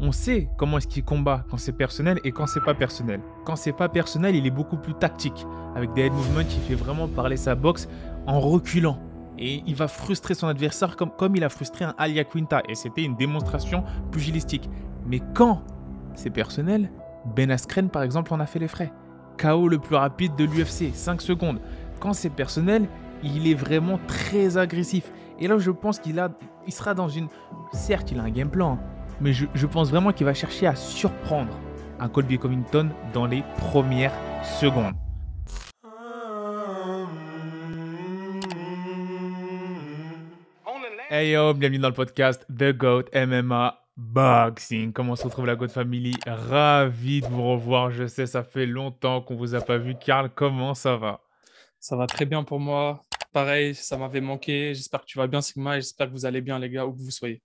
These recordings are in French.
on sait comment est-ce qu'il combat quand c'est personnel et quand c'est pas personnel. Quand c'est pas personnel, il est beaucoup plus tactique. Avec des head movements, il fait vraiment parler sa boxe en reculant. Et il va frustrer son adversaire comme, comme il a frustré un Alia Quinta. Et c'était une démonstration pugilistique. Mais quand c'est personnel, Ben Askren par exemple en a fait les frais. KO le plus rapide de l'UFC, 5 secondes. Quand c'est personnel, il est vraiment très agressif. Et là, je pense qu'il il sera dans une. Certes, il a un game plan, hein, mais je, pense vraiment qu'il va chercher à surprendre un Colby Covington dans les premières secondes. Hey yo, bienvenue dans le podcast The Goat MMA Boxing. Comment se retrouve la Goat Family? Ravi de vous revoir. Je sais, ça fait longtemps qu'on vous a pas vu. Karl, comment ça va? Ça va très bien pour moi. Pareil, ça m'avait manqué. J'espère que tu vas bien, Sigma, j'espère que vous allez bien, les gars, où que vous soyez.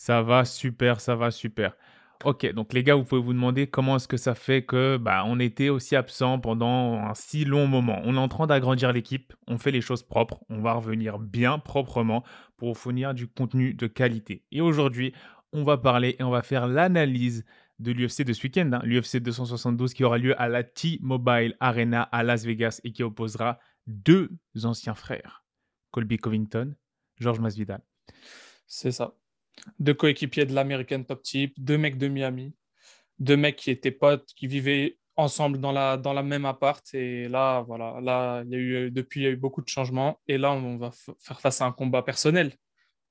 Ça va super, ça va super. Ok, donc les gars, vous pouvez vous demander comment est-ce que ça fait que bah, on était aussi absent pendant un si long moment. On est en train d'agrandir l'équipe, on fait les choses propres, on va revenir bien proprement pour fournir du contenu de qualité. Et aujourd'hui, on va parler et on va faire l'analyse de l'UFC de ce week-end, hein, l'UFC 272 qui aura lieu à la T-Mobile Arena à Las Vegas et qui opposera deux anciens frères, Colby Covington, George Masvidal. C'est ça deux coéquipiers de l'American Top Team, deux mecs de Miami, deux mecs qui étaient potes, qui vivaient ensemble dans la, dans la même appart. Et là, voilà, là, il y a eu, depuis, il y a eu beaucoup de changements. Et là, on va faire face à un combat personnel.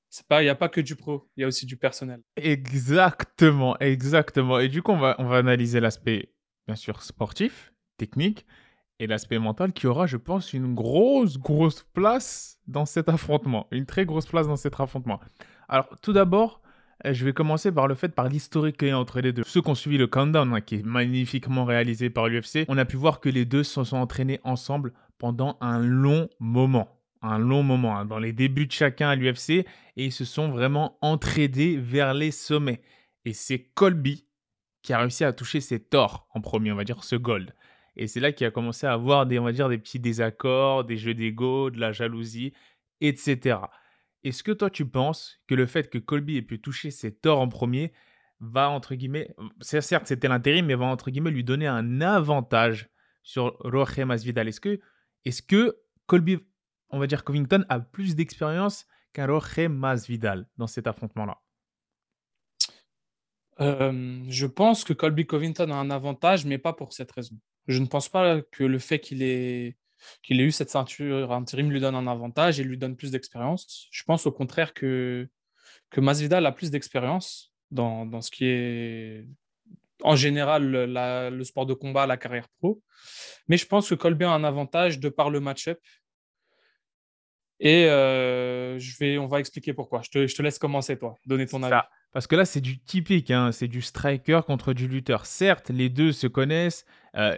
C'est pas, il n'y a pas que du pro, il y a aussi du personnel. Exactement, exactement. Et du coup, on va, on va analyser l'aspect, bien sûr, sportif, technique, et l'aspect mental qui aura, je pense, une grosse, grosse place dans cet affrontement. Une très grosse place dans cet affrontement. Alors, tout d'abord, euh, je vais commencer par le fait, par l'historique qu'il y a entre les deux. Ceux qui ont suivi le countdown, hein, qui est magnifiquement réalisé par l'UFC, on a pu voir que les deux se sont entraînés ensemble pendant un long moment. Un long moment, hein, dans les débuts de chacun à l'UFC, et ils se sont vraiment entraînés vers les sommets. Et c'est Colby qui a réussi à toucher ses torts en premier, on va dire, ce gold. Et c'est là qu'il a commencé à avoir des, on va dire, des petits désaccords, des jeux d'ego, de la jalousie, etc. Est-ce que toi, tu penses que le fait que Colby ait pu toucher ses torts en premier va, entre guillemets, certes, c'était l'intérim, mais va, entre guillemets, lui donner un avantage sur Roger Masvidal? Est-ce que, est que Colby, on va dire Covington, a plus d'expérience qu'un Roger Masvidal dans cet affrontement-là? Je pense que Colby Covington a un avantage, mais pas pour cette raison. Je ne pense pas que le fait qu'il ait qu'il ait eu cette ceinture intérim lui donne un avantage et lui donne plus d'expérience. Je pense au contraire que, que Masvidal a plus d'expérience dans, dans, ce qui est en général le sport de combat, la carrière pro. Mais je pense que Colby a un avantage de par le match-up. Et euh, je vais, on va expliquer pourquoi. Je te, je te laisse commencer, toi, donner ton avis. Parce que là, c'est du typique, hein. c'est du striker contre du lutteur. Certes, les deux se connaissent. Euh,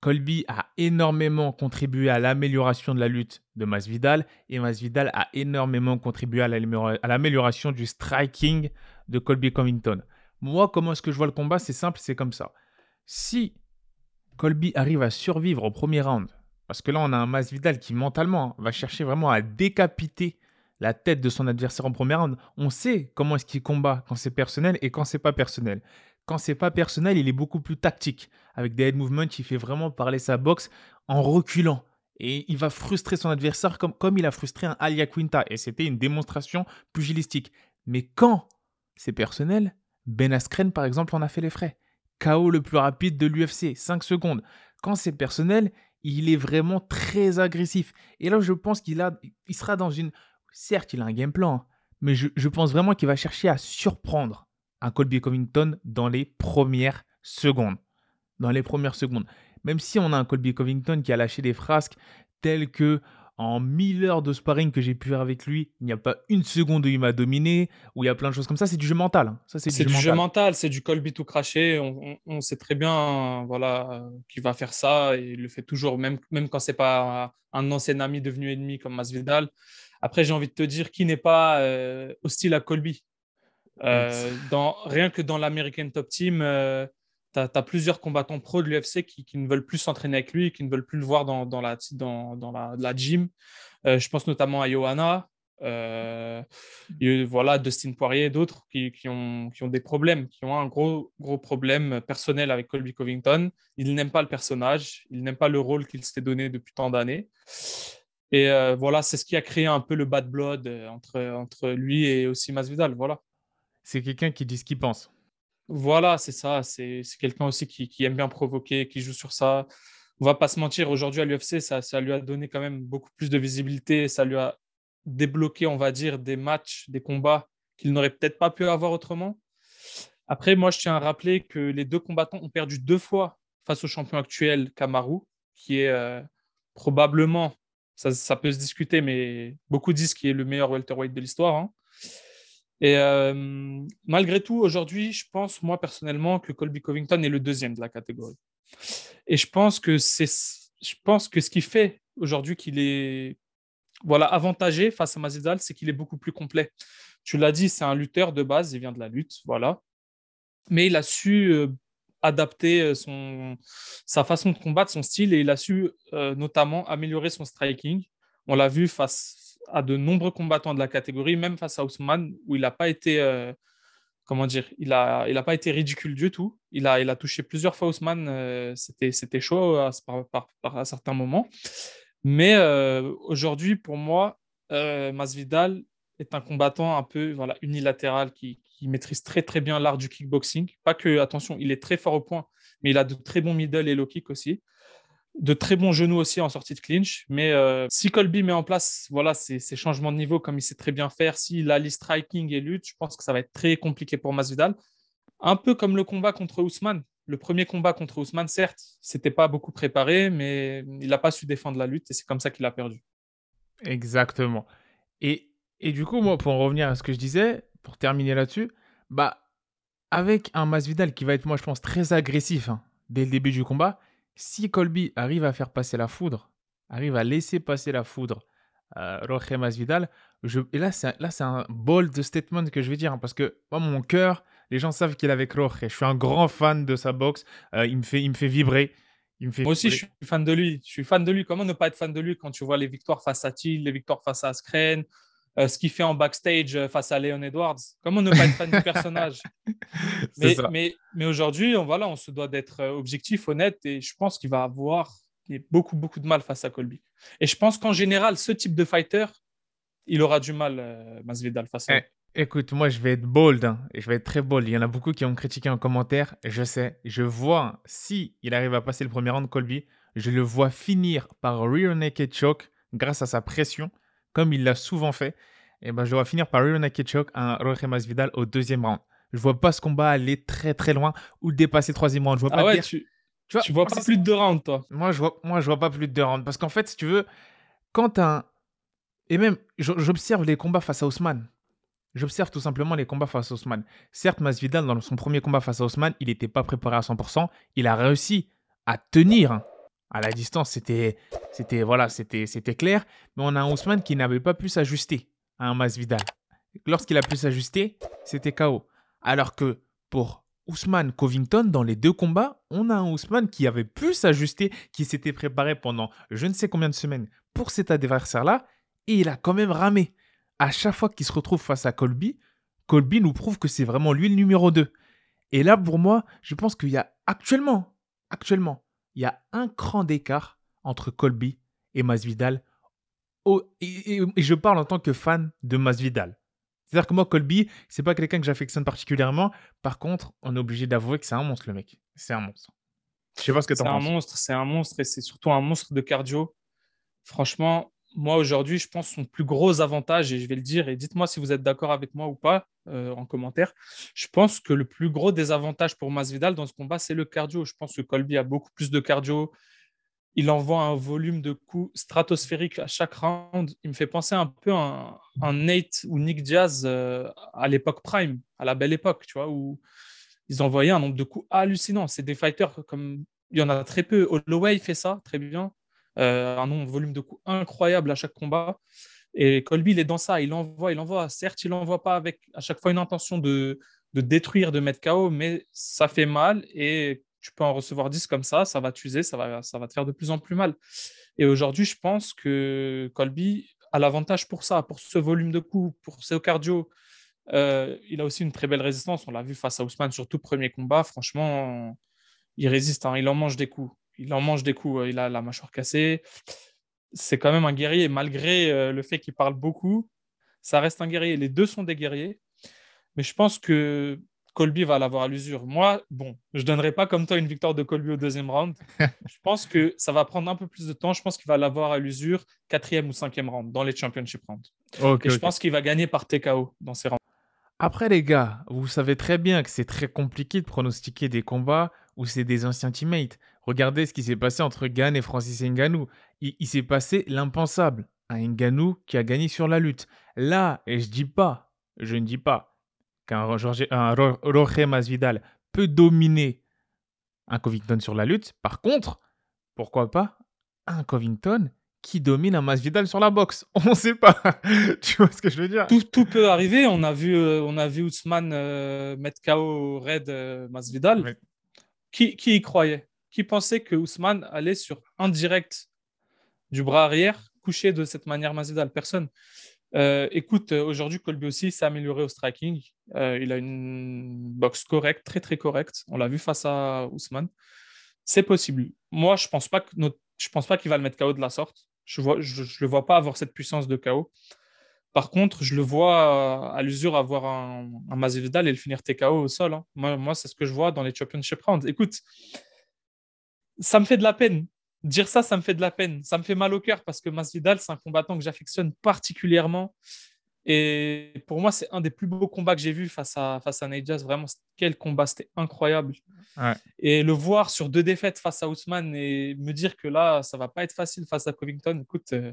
Colby a énormément contribué à l'amélioration de la lutte de Masvidal et Masvidal a énormément contribué à l'amélioration du striking de Colby Covington. Moi, comment est-ce que je vois le combat? C'est simple, c'est comme ça. Si Colby arrive à survivre au premier round, parce que là on a un Masvidal qui mentalement va chercher vraiment à décapiter la tête de son adversaire en premier round, on sait comment est-ce qu'il combat quand c'est personnel et quand c'est pas personnel. Quand c'est pas personnel, il est beaucoup plus tactique. Avec des head movements, il fait vraiment parler sa boxe en reculant. Et il va frustrer son adversaire comme, comme il a frustré un Alia Quinta. Et c'était une démonstration pugilistique. Mais quand c'est personnel, Ben Askren, par exemple, en a fait les frais. KO le plus rapide de l'UFC, 5 secondes. Quand c'est personnel, il est vraiment très agressif. Et là, je pense qu'il il sera dans une... Certes, il a un game plan, hein, mais je, je pense vraiment qu'il va chercher à surprendre un Colby Covington dans les premières secondes. Dans les premières secondes. Même si on a un Colby Covington qui a lâché des frasques telles que en 1000 heures de sparring que j'ai pu faire avec lui, il n'y a pas une seconde où il m'a dominé, où il y a plein de choses comme ça. C'est du jeu mental. Hein. Ça, c'est du, jeu mental, c'est du Colby tout craché. On, sait très bien voilà, qu'il va faire ça et il le fait toujours, même, même quand c'est pas un ancien ami devenu ennemi comme Masvidal. Après, j'ai envie de te dire qui n'est pas euh, hostile à Colby? Euh, rien que dans l'American Top Team, euh, tu as, plusieurs combattants pro de l'UFC qui, ne veulent plus s'entraîner avec lui, qui ne veulent plus le voir dans, la, gym. Euh, je pense notamment à Johanna, Euh, voilà, Dustin Poirier et d'autres qui, ont, des problèmes, qui ont un gros, gros problème personnel avec Colby Covington. Il n'aime pas le personnage, il n'aime pas le rôle qu'il s'est donné depuis tant d'années. Et voilà, c'est ce qui a créé un peu le bad blood entre, entre lui et aussi Masvidal. Voilà. C'est quelqu'un qui dit ce qu'il pense. Voilà, c'est ça. C'est quelqu'un aussi qui, aime bien provoquer, qui joue sur ça. On va pas se mentir, aujourd'hui à l'UFC, ça, ça lui a donné quand même beaucoup plus de visibilité. Ça lui a débloqué, on va dire, des matchs, des combats qu'il n'aurait peut-être pas pu avoir autrement. Après, moi, je tiens à rappeler que les deux combattants ont perdu deux fois face au champion actuel, Kamaru, qui est euh, probablement ça, peut se discuter, mais beaucoup disent qu'il est le meilleur welterweight de l'histoire. Hein. Et euh, malgré tout, aujourd'hui, je pense, moi personnellement, que Colby Covington est le deuxième de la catégorie. Et je pense que c'est, je pense que ce qui fait aujourd'hui qu'il est, voilà, avantagé face à Masvidal, c'est qu'il est beaucoup plus complet. Tu l'as dit, c'est un lutteur de base, il vient de la lutte, voilà. Mais il a su euh, adapter euh, son, sa façon de combattre, son style, et il a su notamment améliorer son striking. On l'a vu face à de nombreux combattants de la catégorie, même face à Ousmane, où il n'a pas été, euh, comment dire, il a, il a pas été ridicule du tout. Il a, il a touché plusieurs fois Ousmane, c'était, c'était chaud à, par, par, certains moments. Mais aujourd'hui, pour moi, Masvidal est un combattant un peu voilà, unilatéral qui, qui maîtrise très très bien l'art du kickboxing. Pas que, attention, il est très fort au point, mais il a de très bons middle et low kick aussi. De très bons genoux aussi en sortie de clinch. Mais euh, si Colby met en place voilà, ces, changements de niveau comme il sait très bien faire, s'il allie striking et lutte, je pense que ça va être très compliqué pour Masvidal. Un peu comme le combat contre Ousmane. Le premier combat contre Ousmane, certes, c'était pas beaucoup préparé, mais il n'a pas su défendre la lutte et c'est comme ça qu'il a perdu. Exactement. Et, et du coup, moi, pour en revenir à ce que je disais, pour terminer là-dessus, bah, avec un Masvidal qui va être, moi, je pense, très agressif hein, dès le début du combat, si Colby arrive à faire passer la foudre, arrive à laisser passer la foudre euh, Roche Masvidal, je, et là, c'est, là, c'est un bold statement que je vais dire, hein, parce que moi, mon cœur, les gens savent qu'il est avec Roche. Je suis un grand fan de sa boxe. Euh, il, me fait, il me fait vibrer. Il me fait Moi aussi, je suis fan de lui. Je suis fan de lui. Comment ne pas être fan de lui quand tu vois les victoires face à Thiel, les victoires face à Askren, euh, ce qu'il fait en backstage euh, face à Leon Edwards. Comment ne pas être fan du personnage? Mais, mais, mais aujourd'hui, on, voilà, on se doit d'être euh, objectif, honnête, et je pense qu'il va avoir beaucoup, beaucoup de mal face à Colby. Et je pense qu'en général, ce type de fighter, il aura du mal, Masvidal, face à eh, Écoute, moi, je vais être bold, hein, et je vais être très bold. Il y en a beaucoup qui ont critiqué en commentaire. Je sais, je vois, si il arrive à passer le premier round de Colby, je le vois finir par rear naked choke grâce à sa pression comme il l'a souvent fait, et eh ben, je dois finir par naked choke un Jorge Masvidal au deuxième round. Je vois pas ce combat aller très très loin ou dépasser le troisième round. Je vois ah ouais, tu, tu vois, tu vois pas plus de deux rounds, toi. Moi, je vois, moi, je vois pas plus de deux rounds. Parce qu'en fait, si tu veux, quand un. Et même, j'observe les combats face à Ousmane. J'observe tout simplement les combats face à Ousmane. Certes, Masvidal, dans son premier combat face à Ousmane, il n'était pas préparé à 100%. Il a réussi à tenir à la distance, c'était, c'était, voilà, c'était, c'était clair. Mais on a un Ousmane qui n'avait pas pu s'ajuster à un Masvidal. Lorsqu'il a pu s'ajuster, c'était KO. Alors que pour Ousmane Covington, dans les deux combats, on a un Ousmane qui avait pu s'ajuster, qui s'était préparé pendant je ne sais combien de semaines pour cet adversaire-là, et il a quand même ramé. À chaque fois qu'il se retrouve face à Colby, Colby nous prouve que c'est vraiment lui le numéro 2. Et là, pour moi, je pense qu'il y a actuellement, actuellement, il y a un cran d'écart entre Colby et Masvidal. et, je parle en tant que fan de Masvidal. C'est-à-dire que moi, Colby, c'est pas quelqu'un que j'affectionne particulièrement. Par contre, on est obligé d'avouer que c'est un monstre, le mec. C'est un monstre. Je sais pas ce que tu penses. C'est un monstre, c'est un monstre et c'est surtout un monstre de cardio. Franchement, moi aujourd'hui, je pense son plus gros avantage, et je vais le dire, et dites-moi si vous êtes d'accord avec moi ou pas euh, en commentaire, je pense que le plus gros désavantage pour Masvidal dans ce combat, c'est le cardio. Je pense que Colby a beaucoup plus de cardio. Il envoie un volume de coups stratosphérique à chaque round. Il me fait penser un peu à un, Nate ou Nick Diaz euh, à l'époque prime, à la belle époque, tu vois, où ils envoyaient un nombre de coups hallucinant. C'est des fighters comme il y en a très peu. Holloway fait ça très bien. Euh, un volume de coups incroyable à chaque combat. Et Colby, il est dans ça, il envoie, il envoie. Certes, il n'envoie pas avec à chaque fois une intention de, détruire, de mettre KO, mais ça fait mal et tu peux en recevoir 10 comme ça, ça va t'user, ça va, te faire de plus en plus mal. Et aujourd'hui, je pense que Colby a l'avantage pour ça, pour ce volume de coups, pour ce cardio. Euh, il a aussi une très belle résistance. On l'a vu face à Ousmane, surtout premier combat. Franchement, il résiste. Hein. Il en mange des coups. Il en mange des coups. Il a la mâchoire cassée. C'est quand même un guerrier. Malgré euh, le fait qu'il parle beaucoup, ça reste un guerrier. Les deux sont des guerriers. Mais je pense que Colby va l'avoir à l'usure. Moi, bon, je ne donnerai pas comme toi une victoire de Colby au deuxième round. je pense que ça va prendre un peu plus de temps. Je pense qu'il va l'avoir à l'usure quatrième ou cinquième round dans les championship rounds. Et je pense qu'il va gagner par TKO dans ces rounds. Après, les gars, vous savez très bien que c'est très compliqué de pronostiquer des combats où c'est des anciens teammates. Regardez ce qui s'est passé entre Gann et Francis Ngannou. Il, s'est passé l'impensable. Un Ngannou qui a gagné sur la lutte. Là, et je dis pas, je ne dis pas qu'un Roger Masvidal peut dominer un Covington sur la lutte. Par contre, pourquoi pas un Covington qui domine un Masvidal sur la boxe? On ne sait pas. tu vois ce que je veux dire? Tout, peut arriver. On a vu, euh, on a vu Ousmane euh, mettre KO Red euh, Masvidal. Qui, qui, y croyait? Qui pensait que Ousmane allait sur un direct du bras arrière coucher de cette manière Masvidal Personne. écoute, aujourd'hui, Colby aussi s'est amélioré au striking. il a une boxe correcte, très très correcte. On l'a vu face à Ousmane. C'est possible. Moi, je pense pas que je pense pas qu'il va le mettre KO de la sorte. Je ne le vois pas avoir cette puissance de chaos. Par contre, je le vois à l'usure avoir un, un et le finir TKO au sol. Hein. Moi, c'est ce que je vois dans les Championship Rounds. Écoute, ça me fait de la peine. Dire ça, ça me fait de la peine. Ça me fait mal au cœur parce que Masvidal, c'est un combattant que j'affectionne particulièrement. Et pour moi, c'est un des plus beaux combats que j'ai vu face à, face à Vraiment, quel combat, c'était incroyable. Et le voir sur deux défaites face à Ousmane et me dire que là, ça va pas être facile face à Covington, écoute, euh,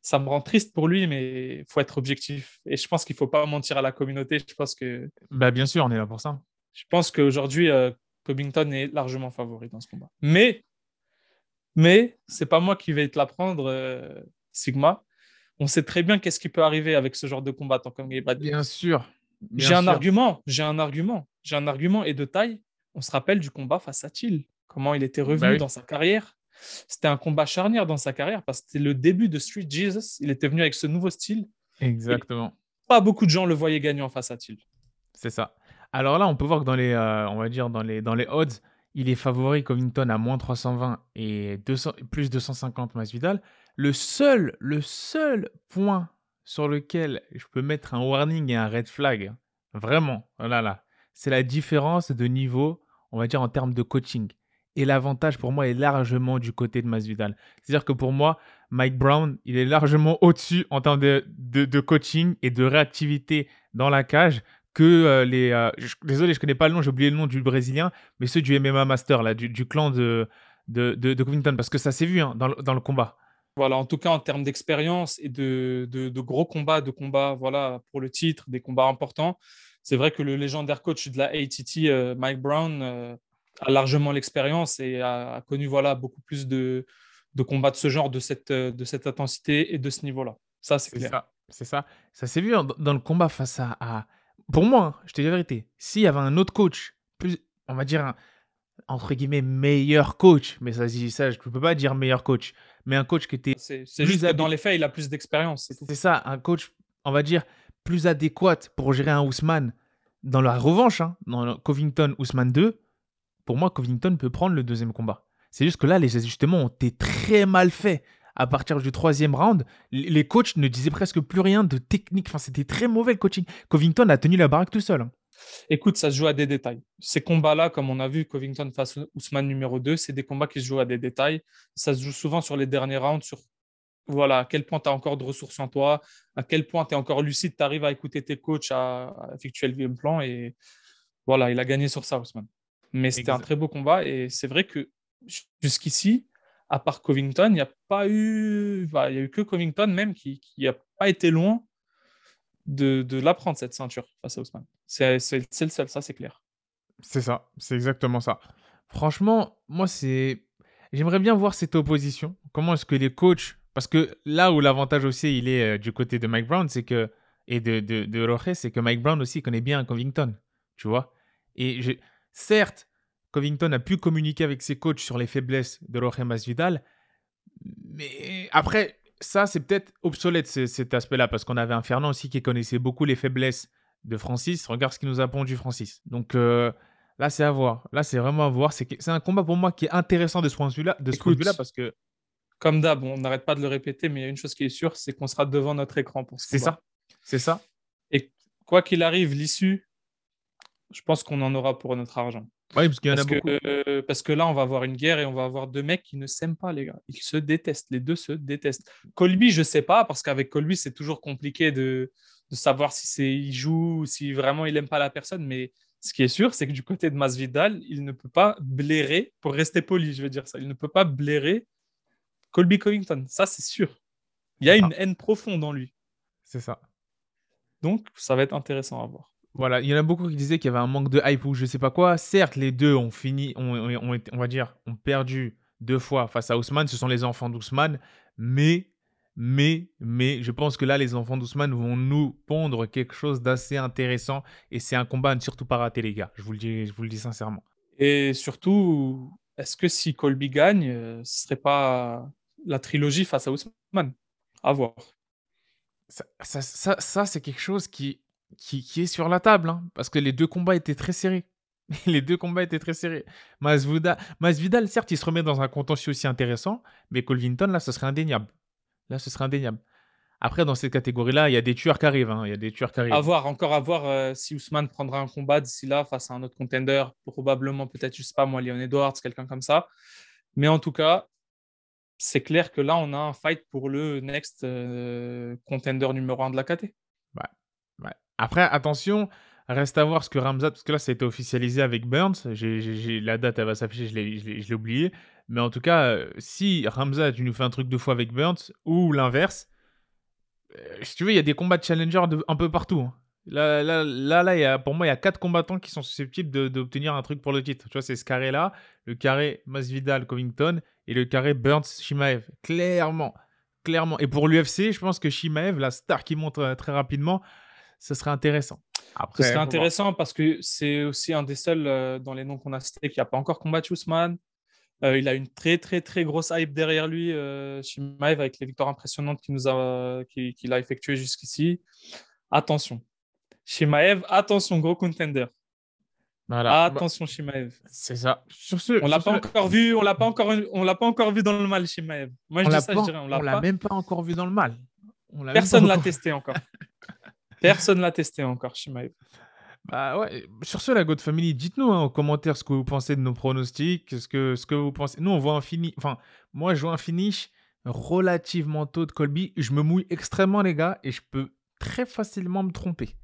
ça me rend triste pour lui, mais il faut être objectif. Et je pense qu'il faut pas mentir à la communauté. Je pense que. Bah, bien sûr, on est là pour ça. Je pense qu'aujourd'hui, euh, Covington est largement favori dans ce combat. Mais, mais c'est pas moi qui vais te l'apprendre, euh, Sigma on sait très bien qu'est-ce qui peut arriver avec ce genre de combattant comme Bien sûr. J'ai un argument, j'ai un argument, j'ai un argument et de taille. On se rappelle du combat face à Thiel, comment il était revenu bah dans sa carrière. C'était un combat charnière dans sa carrière parce que c'était le début de Street Jesus. Il était venu avec ce nouveau style. Exactement. Pas beaucoup de gens le voyaient gagnant face à Thiel. C'est ça. Alors là, on peut voir que dans les, euh, on va dire dans les, dans les odds, il est favori Covington à moins 320 et 200, plus 250 Masvidal. Le seul, le seul point sur lequel je peux mettre un warning et un red flag, vraiment, là là, c'est la différence de niveau, on va dire en termes de coaching. Et l'avantage pour moi est largement du côté de Masvidal. C'est-à-dire que pour moi, Mike Brown, il est largement au-dessus en termes de, de, coaching et de réactivité dans la cage que euh, les. Euh, désolé, je connais pas le nom, j'ai oublié le nom du Brésilien, mais ceux du MMA Master, là, du, clan de, de, de, Covington, parce que ça s'est vu hein, dans, dans, le combat. Voilà, en tout cas en termes d'expérience et de, de, gros combats, de combats voilà, pour le titre, des combats importants, c'est vrai que le légendaire coach de la ATT, euh, Mike Brown, euh, a largement l'expérience et a, connu voilà, beaucoup plus de, de combats de ce genre, de cette, de cette intensité et de ce niveau-là. Ça, c'est clair. C'est ça. Ça s'est vu dans le combat face à. Pour moi, hein, je te dis la vérité, s'il y avait un autre coach, plus, on va dire un, entre guillemets, meilleur coach, mais ça, ça je ne peux pas dire meilleur coach, mais un coach qui était. C'est juste que dans les faits, il a plus d'expérience. C'est ça, un coach, on va dire, plus adéquat pour gérer un Ousmane. Dans la revanche, hein, dans Covington Ousmane 2, pour moi, Covington peut prendre le deuxième combat. C'est juste que là, les ajustements ont été très mal faits. À partir du troisième round, les coachs ne disaient presque plus rien de technique. Enfin, c'était très mauvais le coaching. Covington a tenu la baraque tout seul. Hein. Écoute, ça se joue à des détails. Ces combats-là, comme on a vu Covington face Ousmane numéro 2, c'est des combats qui se jouent à des détails. Ça se joue souvent sur les derniers rounds, sur voilà, à quel point tu as encore de ressources en toi, à quel point tu es encore lucide, tu arrives à écouter tes coachs, à, effectuer le game plan. Et voilà, il a gagné sur ça, Ousmane. Mais c'était un très beau combat. Et c'est vrai que jusqu'ici, à part Covington, il n'y a pas eu. il y a eu que Covington même qui n'a pas été loin de, de l'apprendre, cette ceinture, face à Ousmane. C'est le seul, ça c'est clair. C'est ça, c'est exactement ça. Franchement, moi, c'est. J'aimerais bien voir cette opposition. Comment est-ce que les coachs. Parce que là où l'avantage aussi, il est euh, du côté de Mike Brown, c'est que. Et de, de, c'est que Mike Brown aussi connaît bien Covington. Tu vois Et je... certes, Covington a pu communiquer avec ses coachs sur les faiblesses de Roche Masvidal. Mais après, ça, c'est peut-être obsolète cet aspect-là, parce qu'on avait un Fernand aussi qui connaissait beaucoup les faiblesses de Francis. Regarde ce qui nous a pondu Francis. Donc euh, là, c'est à voir. Là, c'est vraiment à voir. C'est un combat pour moi qui est intéressant de ce point de vue-là, de ce point de vue-là, parce que comme d'hab, on n'arrête pas de le répéter, mais il y a une chose qui est sûre, c'est qu'on sera devant notre écran pour ce C'est ça. C'est ça. Et quoi qu'il arrive, l'issue, je pense qu'on en aura pour notre argent. Oui, parce qu'il y en a beaucoup. Que, parce que là, on va avoir une guerre et on va avoir deux mecs qui ne s'aiment pas, les gars. Ils se détestent. Les deux se détestent. Colby, je sais pas, parce qu'avec Colby, c'est toujours compliqué de, de savoir si c'est il joue ou si vraiment il n'aime pas la personne. Mais ce qui est sûr, c'est que du côté de Masvidal, il ne peut pas blairer, pour rester poli, je veux dire ça, il ne peut pas blairer Colby Covington, ça c'est sûr. Il y a une haine profonde en lui. C'est ça. Donc, ça va être intéressant à voir. Voilà, il y en a beaucoup qui disaient qu'il y avait un manque de hype ou je sais pas quoi. Certes, les deux ont fini, on, on, va dire, ont perdu deux fois face à Ousmane. Ce sont les enfants d'Ousmane. Mais, mais, mais, je pense que là, les enfants d'Ousmane vont nous pondre quelque chose d'assez intéressant. Et c'est un combat à ne surtout pas rater, les gars. Je vous le dis, je vous le dis sincèrement. Et surtout, est-ce que si Colby gagne, euh, ce serait pas la trilogie face à Ousmane? À voir. Ça, ça, c'est quelque chose qui, qui, est sur la table, hein, parce que les deux combats étaient très serrés. les deux combats étaient très serrés. Masvidal, certes, il se remet dans un contentieux aussi intéressant, mais Colvington, là, ce serait indéniable. Là, ce serait indéniable. Après, dans cette catégorie-là, il y a des tueurs qui arrivent. Hein. Il y a des tueurs qui arrivent. À voir, encore à voir euh, si Ousmane prendra un combat d'ici là face à un autre contender, probablement peut-être, je sais pas moi, Leon Edwards, quelqu'un comme ça. Mais en tout cas, c'est clair que là, on a un fight pour le next euh, contender numéro 1 de la KT. Après, attention, reste à voir ce que Ramzat, parce que là, ça a été officialisé avec Burns. J'ai, la date, elle va s'afficher, je l'ai, oublié. Mais en tout cas, euh, si Ramzat, tu nous fais un truc deux fois avec Burns, ou l'inverse, euh, si tu veux, il y a des combats de challenger un peu partout. Hein. Là, là, là, là pour moi, il y a quatre combattants qui sont susceptibles d'obtenir un truc pour le titre. Tu vois, c'est ce carré-là, le carré Masvidal, Covington et le carré Burns, Shimaev. Clairement, clairement. Et pour l'UFC, je pense que Shimaev, la star qui monte euh, très rapidement, ce serait intéressant. Après, ce serait intéressant parce que c'est aussi un des seuls euh, dans les noms qu'on a cités qui n'a pas encore combattu Ousmane. Euh, il a une très, très, très grosse hype derrière lui, Shimaev, avec les victoires impressionnantes qu'il a, a effectuées jusqu'ici. Attention, Shimaev, attention, gros contender. Voilà. Attention, Shimaev. C'est ça. Sur ce, on l'a pas encore vu, on l'a pas encore, on l'a pas encore vu dans le mal, Shimaev. Moi, je dis ça, je dirais, on l'a, l'a même pas encore vu dans le mal. Personne l'a testé encore. Personne l'a testé encore, Shimaev. Bah ouais. Sur ce, la God Family, dites-nous hein, en commentaire ce que vous pensez de nos pronostics, ce que, ce que vous pensez. Nous, on voit un finish. Enfin, moi, je vois un finish relativement tôt de Colby. Je me mouille extrêmement, les gars, et je peux très facilement me tromper.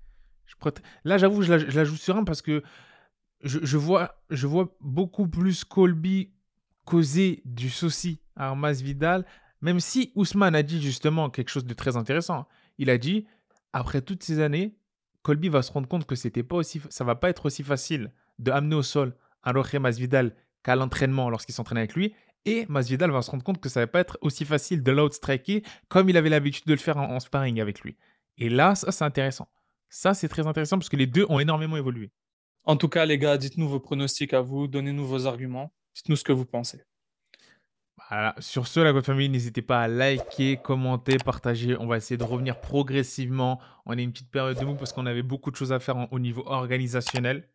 Là, j'avoue, je, la, joue sur un parce que je, vois, je vois beaucoup plus Colby causer du souci à Armas Vidal, même si Ousmane a dit justement quelque chose de très intéressant. Il a dit, après toutes ces années, Colby va se rendre compte que c'était pas aussi, ça va pas être aussi facile de amener au sol un Roger Masvidal qu'à l'entraînement lorsqu'il s'entraîne avec lui. Et Masvidal va se rendre compte que ça va pas être aussi facile de l'outstriker comme il avait l'habitude de le faire en sparring avec lui. Et là, ça, c'est intéressant. Ça, c'est très intéressant parce que les deux ont énormément évolué. En tout cas, les gars, dites-nous vos pronostics à vous, donnez-nous vos arguments, dites-nous ce que vous pensez. Voilà. Sur ce, la famille, n'hésitez pas à liker, commenter, partager. On va essayer de revenir progressivement. On est une petite période de mou parce qu'on avait beaucoup de choses à faire au niveau organisationnel.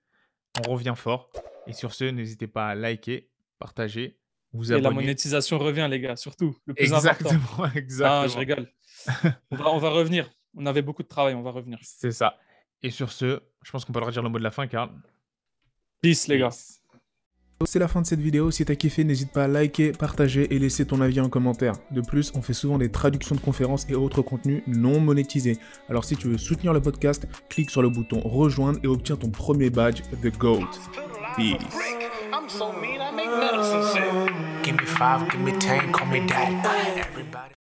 On revient fort. Et sur ce, n'hésitez pas à liker, partager, vous abonner. Et la monétisation revient, les gars, surtout. Le plus exactement, important. Exactement. Ah, je rigole. on, va, on va revenir. On avait beaucoup de travail, on va revenir. C'est ça. Et sur ce, je pense qu'on peut redire le mot de la fin, Karl. Peace, les gars. C'est la fin de cette vidéo. Si t'as kiffé, n'hésite pas à liker, partager et laisser ton avis en commentaire. De plus, on fait souvent des traductions de conférences et autres contenus non monétisés. Alors si tu veux soutenir le podcast, clique sur le bouton rejoindre et obtiens ton premier badge, The Goat. Peace.